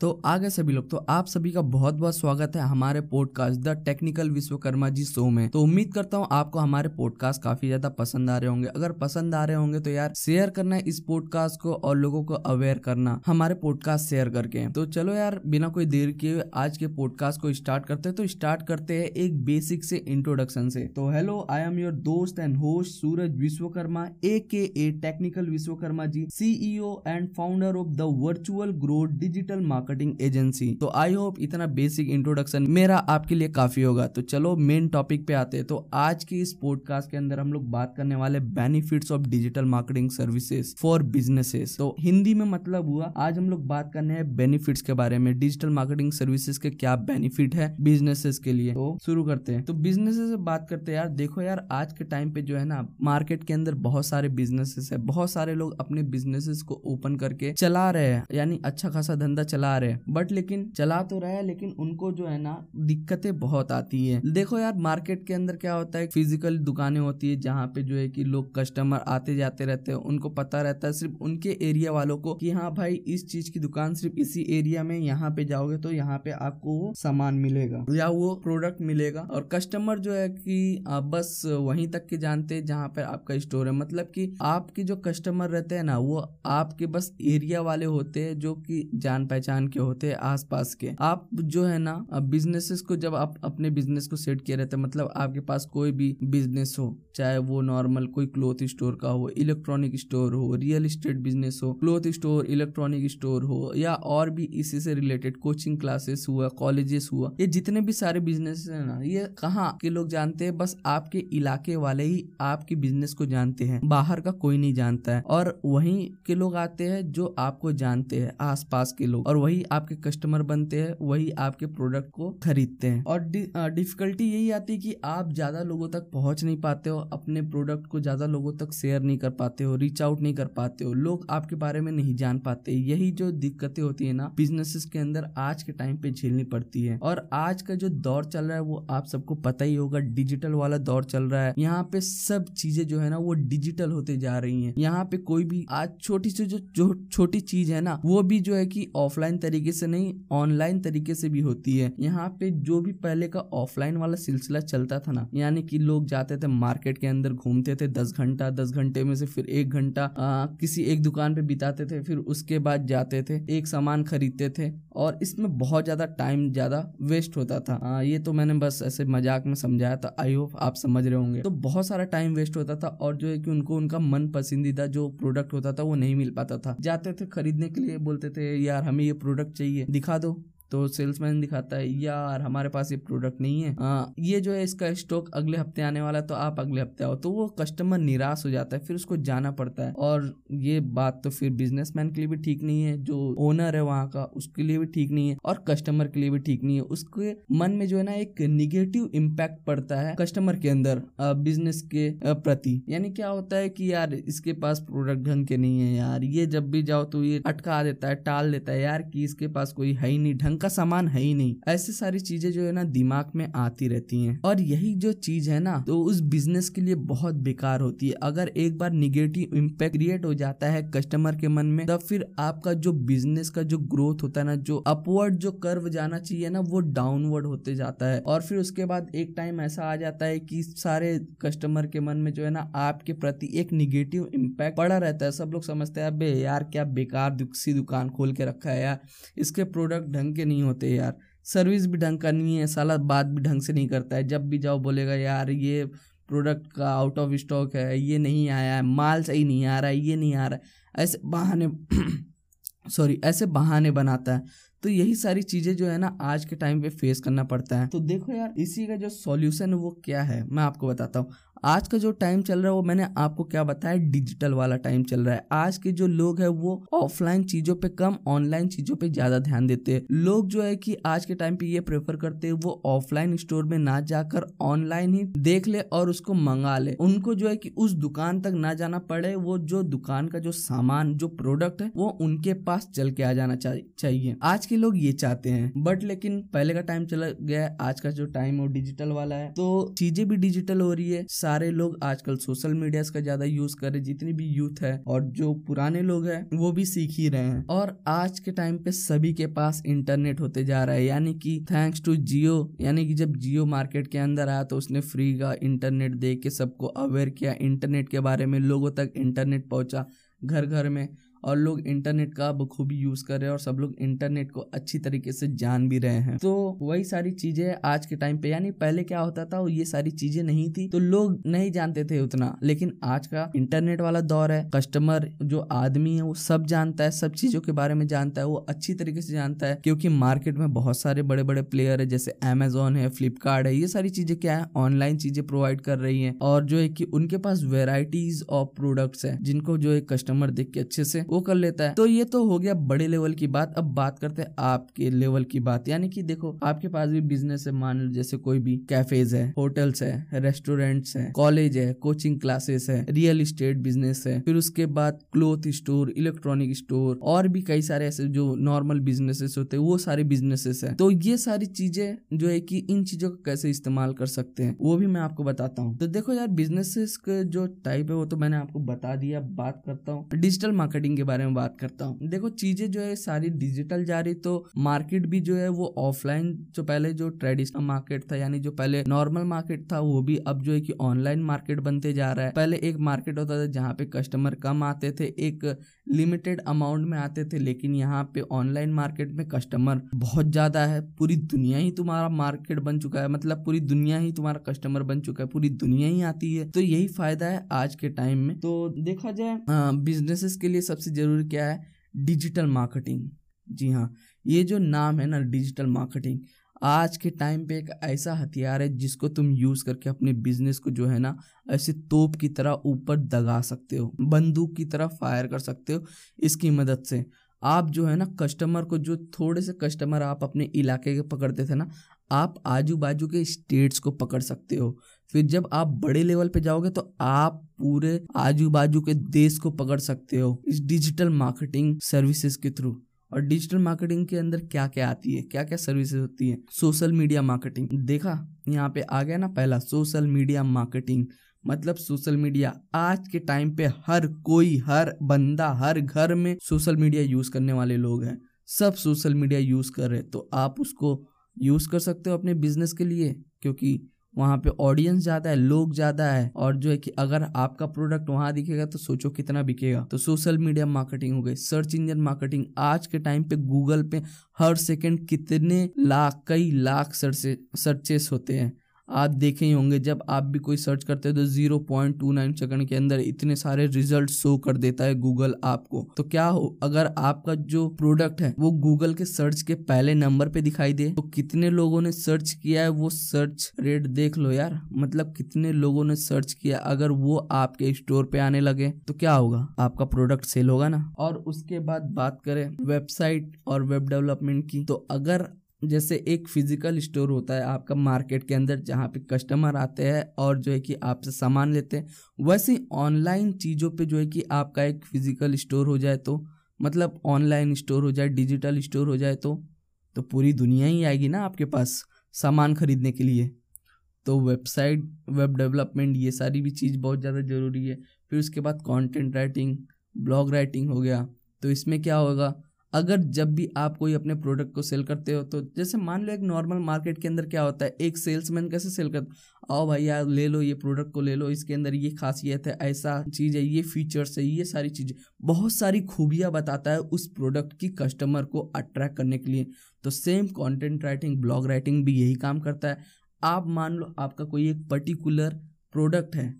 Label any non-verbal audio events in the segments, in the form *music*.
तो आगे सभी लोग। तो आप सभी का बहुत बहुत स्वागत है हमारे podcast the technical Vishwakarma ji show में। तो उम्मीद करता हूँ आपको हमारे पॉडकास्ट काफ़ी ज़्यादा पसंद आ रहे होंगे। अगर पसंद आ रहे होंगे तो यार शेयर करना इस पॉडकास्ट को और लोगों को अवेयर करना। हमारे पॉडकास्ट शेयर करके। तो चलो यार, बिना कोई देर के आज के पॉडकास्ट को स्टार्ट करते हैं। तो स्टार्ट करते हैं एक बेसिक से इंट्रोडक्शन से। तो हेलो आई एम योर दोस्त and host Suraj Vishwakarma A K A technical Vishwakarma ji CEO and founder of the virtual growth digital market marketing agency तो आई होप इतना बेसिक इंट्रोडक्शन मेरा आपके लिए काफ़ी होगा। तो चलो मेन टॉपिक पे आते हैं। तो आज की इस पॉडकास्ट के अंदर हम लोग बात करने वाले benefits of digital marketing services for businesses तो हिंदी में मतलब हुआ, आज हम लोग बात करने हैं बेनिफिट्स के बारे में। डिजिटल मार्केटिंग सर्विसेज़ के क्या बेनिफिट है बिजनेसेस के लिए। तो शुरू करते हैं। तो बिजनेसेस से बात करते हैं यार। देखो यार, आज के टाइम पे जो है ना मार्केट के अंदर बहुत सारे बिजनेसेस है। बहुत सारे लोग अपने बिजनेसेस को ओपन करके चला रहे हैं। यानी अच्छा खासा धंधा चला रहे। बट लेकिन चला तो रहा है, लेकिन उनको जो है ना, दिक्कतें बहुत आती है। देखो यार मार्केट के अंदर क्या होता है फ़िज़िकल दुकानें होती है, जहाँ पे जो है कि लोग कस्टमर आते जाते रहते हैं, उनको पता रहता है सिर्फ़ उनके एरिया वालों को कि हाँ भाई, इस चीज़ की दुकान सिर्फ़ इसी एरिया में, यहाँ पे जाओगे तो यहाँ पे आपको वो सामान मिलेगा, या वो प्रोडक्ट मिलेगा। और कस्टमर जो है कि बस वहीं तक के जानते हैं, जहाँ पे आपका स्टोर है। मतलब कि आपके जो कस्टमर रहते हैं ना, वो आपके बस एरिया वाले होते हैं, जो कि जान पहचान के होते हैं आसपास के। आप जो है ना बिजनेसेस को जब आप अपने बिज़नेस को सेट किए रहते हैं मतलब आपके पास कोई भी बिज़नेस हो, चाहे वो नॉर्मल कोई क्लोथ स्टोर का हो इलेक्ट्रॉनिक स्टोर हो रियल इस्टेट बिज़नेस हो क्लोथ स्टोर इलेक्ट्रॉनिक स्टोर हो, या और भी इसी से रिलेटेड कोचिंग क्लासेस हुआ कॉलेजेस हुआ, ये जितने भी सारे बिज़नेस है ना, ये कहाँ के लोग जानते हैं? बस आपके इलाके वाले ही आपके बिज़नेस को जानते हैं, बाहर का कोई नहीं जानता है। और वहीं के लोग आते हैं जो आपको जानते हैं, आसपास के लोग। और वही आपके कस्टमर बनते हैं, वही आपके प्रोडक्ट को खरीदते हैं। और डिफिकल्टी यही आती है कि आप ज़्यादा लोगों तक पहुँच नहीं पाते हो, अपने प्रोडक्ट को ज़्यादा लोगों तक शेयर नहीं कर पाते हो रीच आउट नहीं कर पाते हो, लोग आपके बारे में नहीं जान पाते। यही जो दिक्कतें होती है ना बिजनेसेस के अंदर आज के टाइम पे झेलनी पड़ती है। और आज का जो दौर चल रहा है, वो आप सबको पता ही होगा डिजिटल वाला दौर चल रहा है। यहाँ पे सब चीज़ें जो है ना, वो डिजिटल होते जा रही है। यहाँ पे कोई भी, आज छोटी सी जो छोटी चीज़ है ना, वो भी जो है की ऑफलाइन तरीके से नहीं ऑनलाइन तरीके से भी होती है। यहाँ पे जो भी पहले का ऑफलाइन वाला सिलसिला चलता था ना यानी कि लोग जाते थे मार्केट के अंदर घूमते थे दस घंटा दस घंटे में से फिर एक घंटा किसी एक दुकान पे बिताते थे फिर उसके बाद जाते थे एक सामान खरीदते थे और इसमें बहुत ज़्यादा टाइम ज़्यादा वेस्ट होता था। आ, ये तो मैंने बस ऐसे मज़ाक में समझाया था आई होप आप समझ रहे होंगे। तो बहुत सारा टाइम वेस्ट होता था और जो है कि उनको उनका मन पसंदीदा जो प्रोडक्ट होता था वो नहीं मिल पाता था। जाते थे खरीदने के लिए बोलते थे यार हमें ये प्रोडक्ट चाहिए दिखा दो। तो सेल्समैन दिखाता है यार हमारे पास ये प्रोडक्ट नहीं है। आ, ये जो है इसका स्टॉक अगले हफ़्ते आने वाला है तो आप अगले हफ़्ते आओ। तो वो कस्टमर निराश हो जाता है फिर उसको जाना पड़ता है। और ये बात तो फिर बिजनेसमैन के लिए भी ठीक नहीं है जो ओनर है वहाँ का उसके लिए भी ठीक नहीं है और कस्टमर के लिए भी ठीक नहीं है। उसके मन में जो है ना एक निगेटिव इम्पैक्ट पड़ता है कस्टमर के अंदर बिज़नेस के प्रति। यानी क्या होता है कि यार इसके पास प्रोडक्ट ढंग के नहीं है यार। ये जब भी जाओ तो ये अटका देता है टाल देता है यार कि इसके पास कोई है ही नहीं ढंग का सामान है ही नहीं। ऐसी सारी चीज़ें जो है ना दिमाग में आती रहती हैं। और यही जो चीज़ है ना तो उस बिज़नेस के लिए बहुत बेकार होती है। अगर एक बार निगेटिव इम्पैक्ट क्रिएट हो जाता है कस्टमर के मन में, तब फिर आपका जो बिज़नेस का जो ग्रोथ होता है ना, जो अपवर्ड जो कर्व जाना चाहिए ना, वो डाउनवर्ड होते जाता है। और फिर उसके बाद एक टाइम ऐसा आ जाता है कि सारे कस्टमर के मन में जो है ना, आपके प्रति एक निगेटिव इम्पैक्ट पड़ा रहता है। सब लोग समझते हैं, अबे यार, क्या बेकार सी दुकान खोल के रखा है यार। इसके प्रोडक्ट ढंग के नहीं होते यार। सर्विस भी ढंग का नहीं है, साला बात भी ढंग से नहीं करता है। जब भी जाओ बोलेगा, यार, ये प्रोडक्ट का आउट ऑफ़ स्टॉक है, ये नहीं आया है, माल सही नहीं आ रहा है, ये नहीं आ रहा है। ऐसे बहाने *clears throat* सॉरी ऐसे बहाने बनाता है। तो यही सारी चीज़ें जो है ना, आज के टाइम पे फेस करना पड़ता है। तो देखो यार, इसी का जो सॉल्यूशन है, वो क्या है? मैं आपको बताता हूँ। आज का जो टाइम चल रहा है, वो मैंने आपको क्या बताया? डिजिटल वाला टाइम चल रहा है। आज के जो लोग है, वो ऑफलाइन चीज़ों पे कम ऑनलाइन चीज़ों पे ज़्यादा ध्यान देते हैं। लोग जो है कि आज के टाइम पे ये प्रेफर करते हैं, वो ऑफलाइन स्टोर में ना जाकर ऑनलाइन ही देख ले और उसको मंगा ले। उनको जो है कि उस दुकान तक ना जाना पड़े, वो जो दुकान का जो सामान, जो प्रोडक्ट है, वो उनके पास चल के आ जाना चाहिए। आज के लोग ये चाहते हैं। बट लेकिन पहले का टाइम चला गया आज का जो टाइम वो डिजिटल वाला है। तो चीज़ें भी डिजिटल हो रही है सारे लोग आजकल सोशल मीडिया का ज़्यादा यूज़ कर रहे जितनी भी यूथ है और जो पुराने लोग है, वो भी सीख ही रहे हैं। और आज के टाइम पे सभी के पास इंटरनेट होते जा रहा है, यानी कि थैंक्स टू जियो यानी कि जब जियो मार्केट के अंदर आया तो उसने फ्री का इंटरनेट दे के सबको अवेयर किया। इंटरनेट के बारे में लोगों तक इंटरनेट पहुँचा घर घर में। और लोग इंटरनेट का बखूबी यूज़ कर रहे हैं और सब लोग इंटरनेट को अच्छी तरीके से जान भी रहे हैं। तो वही सारी चीज़ें आज के टाइम पे, यानी पहले क्या होता था ये सारी चीज़ें नहीं थी तो लोग नहीं जानते थे उतना। लेकिन आज का इंटरनेट वाला दौर है कस्टमर जो आदमी है, वो सब जानता है, सब चीज़ों के बारे में जानता है, वो अच्छी तरीके से जानता है, क्योंकि मार्केट में बहुत सारे बड़े बड़े प्लेयर है, जैसे अमेजोन है फ्लिपकार्ट है, ये सारी चीज़ें क्या है ऑनलाइन चीज़ें प्रोवाइड कर रही है। और जो है कि उनके पास वेराइटीज ऑफ़ प्रोडक्ट्स है, जिनको जो है कस्टमर देख के अच्छे से वो कर लेता है। तो ये तो हो गया बड़े लेवल की बात। अब बात करते हैं आपके लेवल की बात। यानी कि देखो, आपके पास भी बिज़नेस है। मान लो जैसे कोई भी कैफेज है होटल्स है रेस्टोरेंट्स है कॉलेज है कोचिंग क्लासेस है रियल इस्टेट बिज़नेस है। फिर उसके बाद क्लोथ स्टोर इलेक्ट्रॉनिक स्टोर और भी कई सारे ऐसे जो नॉर्मल बिजनेसेस होते हैं, वो सारे बिजनेसेस है। तो ये सारी चीज़ें जो है कि इन चीज़ों का कैसे इस्तेमाल कर सकते हैं, वो भी मैं आपको बताता हूँ। तो देखो यार बिजनेसेस के जो टाइप है, वो तो मैंने आपको बता दिया। बात करता हूँ। डिजिटल मार्केटिंग के बारे में बात करता हूँ। देखो, चीज़ें जो है, सारी डिजिटल जा रही तो मार्केट भी जो है, वो ऑफलाइन जो पहले जो ट्रेडिशनल मार्केट था, यानी जो पहले नॉर्मल मार्केट था, वो भी अब जो है कि ऑनलाइन मार्केट बनते जा रहा है। पहले एक मार्केट होता था, जहाँ पे कस्टमर कम आते थे, एक लिमिटेड अमाउंट में आते थे, लेकिन यहाँ पे ऑनलाइन मार्केट में कस्टमर बहुत ज़्यादा है। पूरी दुनिया ही तुम्हारा मार्केट बन चुका है मतलब पूरी दुनिया ही तुम्हारा कस्टमर बन चुका है, पूरी दुनिया ही आती है। तो यही फ़ायदा है आज के टाइम में। तो देखा जाए बिजनेसेस के लिए सबसे ज़रूरी क्या है? डिजिटल मार्केटिंग जी हाँ ये जो नाम है ना डिजिटल मार्केटिंग आज के टाइम पे एक ऐसा हथियार है जिसको तुम यूज़ करके अपने बिज़नेस को जो है ना, ऐसे तोप की तरह ऊपर दगा सकते हो, बंदूक की तरह फायर कर सकते हो, इसकी मदद से। आप जो है ना कस्टमर को जो थोड़े से कस्टमर आप अपने इलाके के पकड़ते थे ना, आप आजू बाजू के स्टेट्स को पकड़ सकते हो। फिर जब आप बड़े लेवल पे जाओगे तो आप पूरे आजू बाजू के देश को पकड़ सकते हो इस डिजिटल मार्केटिंग सर्विसेज़ के थ्रू। और डिजिटल मार्केटिंग के अंदर क्या क्या आती है? क्या क्या सर्विसेज़ होती है? Social media marketing. देखा, यहाँ पे आ गया ना पहला, सोशल मीडिया मार्केटिंग। मतलब सोशल मीडिया, आज के टाइम पे हर कोई, हर बंदा, हर घर में सोशल मीडिया यूज़ करने वाले लोग हैं। सब सोशल मीडिया यूज़ कर रहे हैं तो आप उसको यूज़ कर सकते हो अपने बिज़नेस के लिए, क्योंकि वहाँ पे ऑडियंस ज़्यादा है, लोग ज़्यादा है और जो है कि अगर आपका प्रोडक्ट वहाँ दिखेगा तो सोचो कितना बिकेगा। तो सोशल मीडिया मार्केटिंग हो गई सर्च इंजन मार्केटिंग आज के टाइम पे गूगल पे हर सेकंड कितने लाख, कई लाख सर्चे सर्चेस होते हैं। आप देखे ही होंगे, जब आप भी कोई सर्च करते हो तो zero point two nine second के अंदर इतने सारे रिज़ल्ट शो कर देता है गूगल आपको। तो क्या हो, अगर आपका जो प्रोडक्ट है, वो गूगल के सर्च के पहले नंबर पे दिखाई दे तो कितने लोगों ने सर्च किया है वो सर्च रेट देख लो यार। मतलब कितने लोगों ने सर्च किया, अगर वो आपके स्टोर पे आने लगे तो क्या होगा? आपका प्रोडक्ट सेल होगा ना। और उसके बाद बात करें वेबसाइट और वेब डेवलपमेंट की तो अगर जैसे एक फ़िज़िकल स्टोर होता है आपका मार्केट के अंदर जहाँ पे कस्टमर आते हैं और जो है कि आपसे सामान लेते हैं। वैसे ऑनलाइन चीज़ों पे जो है कि आपका एक फ़िज़िकल स्टोर हो जाए तो मतलब ऑनलाइन स्टोर हो जाए डिजिटल स्टोर हो जाए तो तो पूरी दुनिया ही आएगी ना आपके पास सामान खरीदने के लिए। तो वेबसाइट वेब डेवलपमेंट ये सारी भी चीज़ बहुत ज़्यादा ज़रूरी है। फिर उसके बाद कंटेंट राइटिंग ब्लॉग राइटिंग हो गया। तो इसमें क्या होगा? अगर जब भी आप कोई अपने प्रोडक्ट को सेल करते हो तो जैसे मान लो एक नॉर्मल मार्केट के अंदर क्या होता है? एक सेल्समैन कैसे सेल करता आओ भाई यार, ले लो ये प्रोडक्ट को, ले लो इसके अंदर ये खासियत है, ऐसा चीज़ है, ये फीचर्स है, ये सारी चीज़ें। बहुत सारी खूबियाँ बताता है उस प्रोडक्ट की कस्टमर को अट्रैक्ट करने के लिए। तो same content writing blog writing भी यही काम करता है। आप मान लो आपका कोई एक पर्टिकुलर प्रोडक्ट है,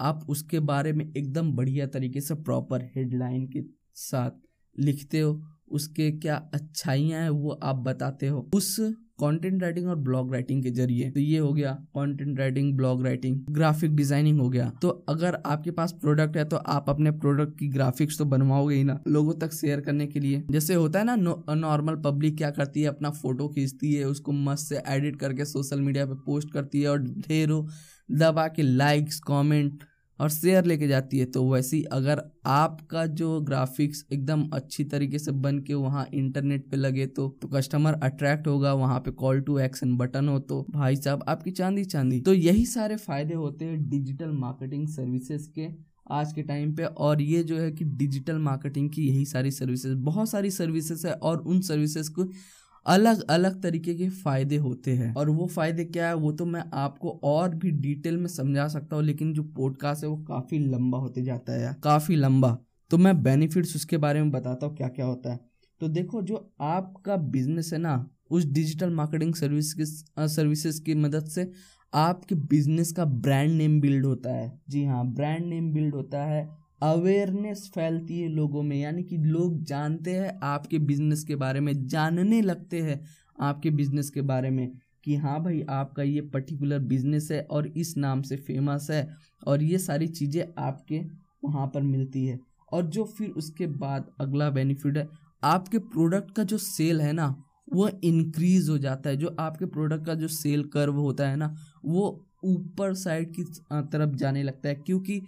आप उसके बारे में एकदम बढ़िया तरीके से प्रॉपर हेडलाइन के साथ लिखते हो उसके क्या अच्छाइयाँ हैं वो आप बताते हो। उस कंटेंट राइटिंग और ब्लॉग राइटिंग के ज़रिए। तो ये हो गया content writing blog writing graphic designing हो गया। तो अगर आपके पास प्रोडक्ट है तो आप अपने प्रोडक्ट की ग्राफिक्स तो बनवाओगे ही ना लोगों तक शेयर करने के लिए। जैसे होता है ना नॉर्मल पब्लिक क्या करती है, अपना फ़ोटो खींचती है, उसको मस्त से एडिट करके सोशल मीडिया पे पोस्ट करती है और ढेरों दबा के लाइक्स कॉमेंट और शेयर लेके जाती है। तो वैसी अगर आपका जो ग्राफिक्स एकदम अच्छी तरीके से बन के वहाँ इंटरनेट पे लगे तो तो कस्टमर अट्रैक्ट होगा, वहाँ पे कॉल टू एक्शन बटन हो तो। भाई साहब, आपकी चांदी चांदी। तो यही सारे फ़ायदे होते हैं डिजिटल मार्केटिंग सर्विसेज़ के आज के टाइम पे। और ये जो है कि डिजिटल मार्केटिंग की यही सारी सर्विसेज़ बहुत सारी सर्विसेज़ है और उन सर्विसेज़ को अलग अलग तरीके के फ़ायदे होते हैं। और वो फ़ायदे क्या है, वो तो मैं आपको और भी डिटेल में समझा सकता हूँ, लेकिन जो पॉडकास्ट है वो काफ़ी लंबा होते जाता है काफ़ी लंबा। तो मैं बेनिफिट्स उसके बारे में बताता हूँ क्या क्या होता है। तो देखो, जो आपका बिज़नेस है ना, उस डिजिटल मार्केटिंग सर्विस की सर्विसेज़ की मदद से आपके बिज़नेस का ब्रांड नेम बिल्ड होता है। जी हाँ ब्रांड नेम बिल्ड होता है। अवेयरनेस फैलती है लोगों में, यानी कि लोग जानते हैं, आपके बिज़नेस के बारे में, जानने लगते हैं आपके बिज़नेस के बारे में कि हाँ भाई, आपका ये पर्टिकुलर बिज़नेस है और इस नाम से फ़ेमस है और ये सारी चीज़ें आपके वहाँ पर मिलती है। और जो फिर उसके बाद अगला बेनिफिट है, आपके प्रोडक्ट का जो सेल है ना वो इंक्रीज हो जाता है। जो आपके प्रोडक्ट का जो सेल कर्व होता है ना, वो ऊपर साइड की तरफ़ जाने लगता है, क्योंकि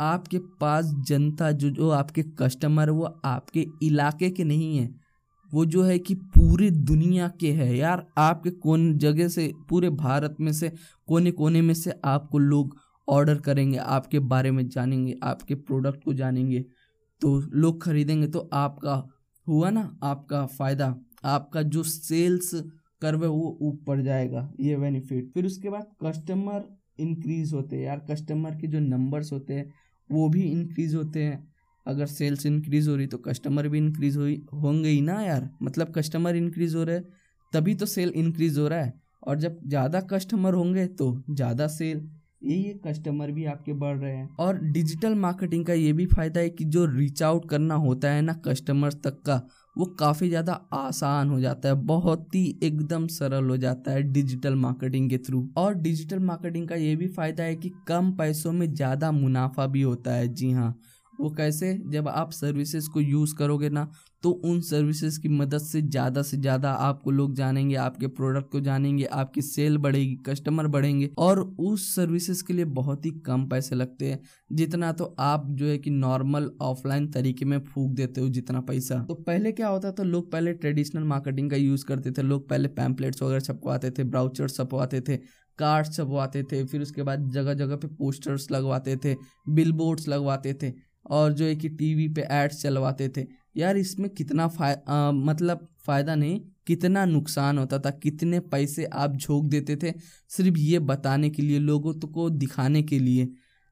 आपके पास जनता, जो जो आपके कस्टमर वो आपके इलाके के नहीं है। वो जो है कि पूरी दुनिया के है। यार, आपके कौन जगह से, पूरे भारत में से कोने कोने में से आपको लोग ऑर्डर करेंगे, आपके बारे में जानेंगे, आपके प्रोडक्ट को जानेंगे। तो लोग खरीदेंगे तो आपका हुआ ना, आपका फ़ायदा। आपका जो सेल्स कर्व वो ऊपर जाएगा, ये बेनिफिट फिर उसके बाद कस्टमर इंक्रीज होते हैं। यार कस्टमर के जो नंबर्स होते हैं, वो भी इंक्रीज होते हैं। अगर सेल्स इंक्रीज हो रही तो कस्टमर भी इंक्रीज हो होंगे ही ना यार। मतलब कस्टमर इंक्रीज हो रहे, तभी तो सेल इंक्रीज हो रहा है। और जब ज़्यादा कस्टमर होंगे तो ज़्यादा सेल यही कस्टमर भी आपके बढ़ रहे हैं। और डिजिटल मार्केटिंग का ये भी फ़ायदा है कि जो रीच आउट करना होता है ना कस्टमर तक का वो काफ़ी ज़्यादा आसान हो जाता है, बहुत ही एकदम सरल हो जाता है डिजिटल मार्केटिंग के थ्रू और डिजिटल मार्केटिंग का ये भी फ़ायदा है कि कम पैसों में ज़्यादा मुनाफा भी होता है। जी हाँ वो कैसे? जब आप सर्विसेज़ को यूज़ करोगे ना तो उन सर्विसेज़ की मदद से ज़्यादा से ज़्यादा आपको लोग जानेंगे, आपके प्रोडक्ट को जानेंगे, आपकी सेल बढ़ेगी कस्टमर बढ़ेंगे और उस सर्विसेज़ के लिए बहुत ही कम पैसे लगते हैं। जितना तो आप जो है कि नॉर्मल ऑफलाइन तरीके में फूक देते हो जितना पैसा। तो पहले क्या होता था, लोग पहले ट्रेडिशनल मार्केटिंग का यूज़ करते थे। लोग पहले पैम्पलेट्स वगैरह छपवाते थे ब्राउचर छपवाते थे कार्ड्स छपवाते थे, फिर उसके बाद जगह जगह पे पोस्टर्स लगवाते थे बिल लगवाते थे। और जो है कि टीवी पे एड्स चलवाते थे। यार, इसमें कितना फाय मतलब फ़ायदा नहीं, कितना नुकसान होता था, कितने पैसे आप झोंक देते थे सिर्फ़ ये बताने के लिए, लोगों तो को दिखाने के लिए।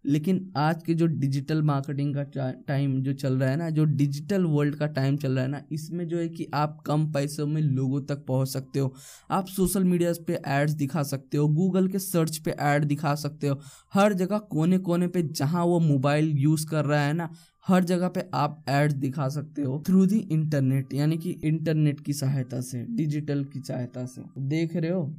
लेकिन आज के जो डिजिटल मार्केटिंग का टाइम जो चल रहा है ना, जो डिजिटल वर्ल्ड का टाइम चल रहा है ना, इसमें जो है कि आप कम पैसों में लोगों तक पहुँच सकते हो। आप सोशल मीडिया पे एड्स दिखा सकते हो गूगल के सर्च पे ऐड दिखा सकते हो। हर जगह कोने कोने पे जहाँ वो मोबाइल यूज़ कर रहा है ना, हर जगह पे आप एड्स दिखा सकते हो थ्रू दी इंटरनेट यानी कि इंटरनेट की सहायता से डिजिटल की सहायता से। देख रहे हो?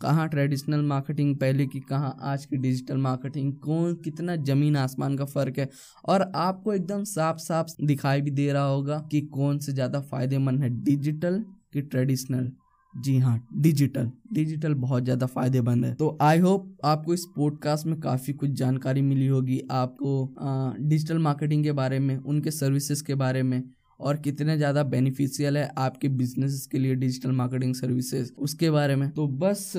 कहाँ ट्रेडिशनल मार्केटिंग पहले की कहाँ, आज की डिजिटल मार्केटिंग कौन, कितना ज़मीन आसमान का फ़र्क है? और आपको एकदम साफ़ साफ़ दिखाई भी दे रहा होगा कि कौन से ज़्यादा फ़ायदेमंद है डिजिटल कि ट्रेडिशनल जी हाँ डिजिटल डिजिटल बहुत ज़्यादा फ़ायदेमंद है। तो आई होप आपको इस पॉडकास्ट में काफ़ी कुछ जानकारी मिली होगी। आपको डिजिटल मार्केटिंग के बारे में, उनके सर्विसेज़ के बारे में और कितने ज़्यादा बेनिफिशियल है आपके बिज़नेस के लिए डिजिटल मार्केटिंग सर्विसेज़ उसके बारे में। तो बस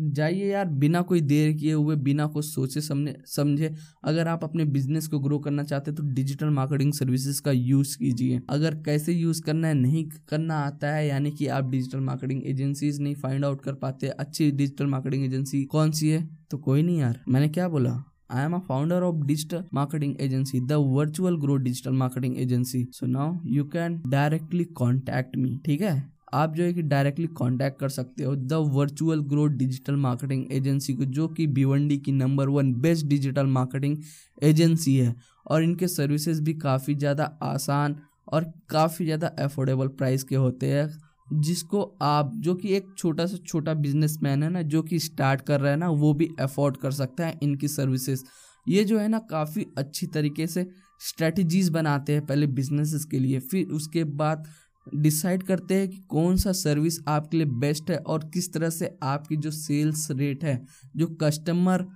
जाइए यार, बिना कोई देर किए हुए, बिना कुछ सोचे समझे समझे, अगर आप अपने बिज़नेस को ग्रो करना चाहते हैं तो डिजिटल मार्केटिंग सर्विसेज़ का यूज़ कीजिए। अगर कैसे यूज़ करना है, नहीं करना आता है, यानी कि आप डिजिटल मार्केटिंग एजेंसीज नहीं फाइंड आउट कर पाते, अच्छी डिजिटल मार्केटिंग एजेंसी कौन सी है? तो कोई नहीं यार। मैंने क्या बोला? I am a founder of digital marketing agency, the virtual grow digital marketing agency. So now you can directly contact me. ठीक है आप जो है कि डायरेक्टली कांटेक्ट कर सकते हो the virtual grow digital marketing agency को जो कि भिवंडी की number one best digital marketing agency है और इनके सर्विसेज़ भी काफ़ी ज़्यादा आसान और काफ़ी ज़्यादा अफोर्डेबल प्राइस के होते हैं जिसको आप, जो कि एक छोटा सा छोटा बिजनेसमैन है ना, जो कि स्टार्ट कर रहा है ना, वो भी अफोर्ड कर सकता है इनकी सर्विसेज़ ये जो है ना, काफ़ी अच्छी तरीके से स्ट्रेटजीज बनाते हैं पहले बिजनेसेस के लिए। फिर उसके बाद डिसाइड करते हैं कि कौन सा सर्विस आपके लिए बेस्ट है और किस तरह से आपकी जो सेल्स रेट है, जो कस्टमर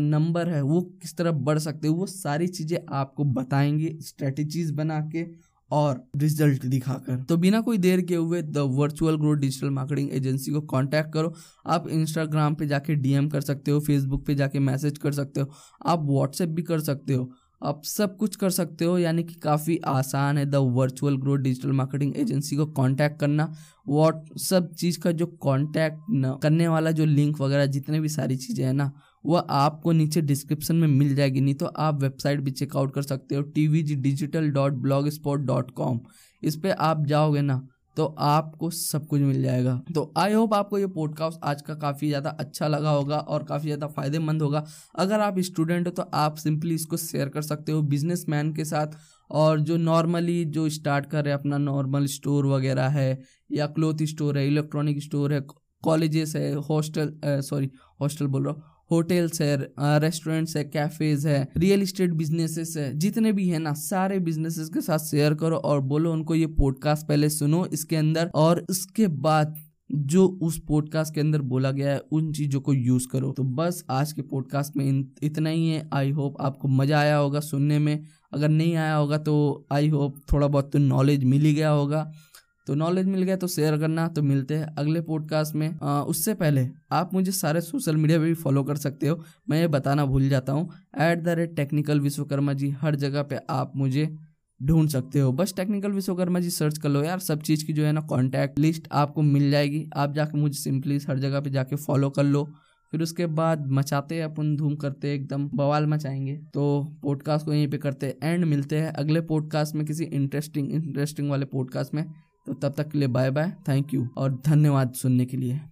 नंबर है, वो किस तरह बढ़ सकते हो, वो सारी चीज़ें आपको बताएँगे स्ट्रेटेजीज बना के। और रिज़ल्ट दिखाकर। तो बिना कोई देर के हुए the virtual growth digital marketing agency को कांटेक्ट करो। आप इंस्टाग्राम पे जाके डीएम कर सकते हो फेसबुक पे जाके मैसेज कर सकते हो, आप व्हाट्सएप भी कर सकते हो, आप सब कुछ कर सकते हो। यानी कि काफ़ी आसान है the virtual growth digital marketing agency को कांटेक्ट करना। व्हाट सब चीज़ का जो कांटेक्ट करने वाला जो लिंक वगैरह, जितने भी सारी चीज़ें हैं ना वह आपको नीचे डिस्क्रिप्शन में मिल जाएगी। नहीं तो आप वेबसाइट भी चेकआउट कर सकते हो T V G digital dot blog spot dot com इस पर आप जाओगे ना तो आपको सब कुछ मिल जाएगा। तो आई होप आपको ये पॉडकास्ट आज का काफ़ी ज़्यादा अच्छा लगा होगा और काफ़ी ज़्यादा फ़ायदेमंद होगा। अगर आप स्टूडेंट हो तो आप सिंपली इसको शेयर कर सकते हो बिज़नेस के साथ। और जो नॉर्मली जो स्टार्ट कर रहे अपना नॉर्मल स्टोर वगैरह है, या क्लोथ स्टोर है इलेक्ट्रॉनिक स्टोर है कॉलेजेस है हॉस्टल सॉरी हॉस्टल बोल रहा हूँ। होटल्स है रेस्टोरेंट्स है कैफेज है रियल इस्टेट बिजनेसेस है, जितने भी है ना, सारे बिजनेसेस के साथ शेयर करो और बोलो उनको ये पॉडकास्ट पहले सुनो, इसके अंदर और इसके बाद जो उस पॉडकास्ट के अंदर बोला गया है, उन चीज़ों को यूज़ करो। तो बस आज के पॉडकास्ट में इतना ही है। आई होप आपको मज़ा आया होगा सुनने में। अगर नहीं आया होगा तो आई होप थोड़ा बहुत तो नॉलेज मिल ही गया होगा। तो नॉलेज मिल गया तो शेयर करना तो मिलते हैं अगले पॉडकास्ट में। आ, उससे पहले आप मुझे सारे सोशल मीडिया पे भी फॉलो कर सकते हो। मैं ये बताना भूल जाता हूँ। At the rate technical Vishwakarma ji हर जगह पे आप मुझे ढूंढ सकते हो। बस टेक्निकल विश्वकर्मा जी सर्च कर लो यार। सब चीज़ की जो है ना कॉन्टैक्ट लिस्ट आपको मिल जाएगी। आप जाके मुझे सिंपली हर जगह पे जाके फॉलो कर लो। फिर उसके बाद मचाते अपन धूम करते एकदम बवाल मचाएँगे। तो पॉडकास्ट को यहीं पे करते एंड मिलते हैं अगले पॉडकास्ट में किसी इंटरेस्टिंग इंटरेस्टिंग वाले पॉडकास्ट में। तो तब तक के लिए बाय बाय थैंक यू और धन्यवाद सुनने के लिए।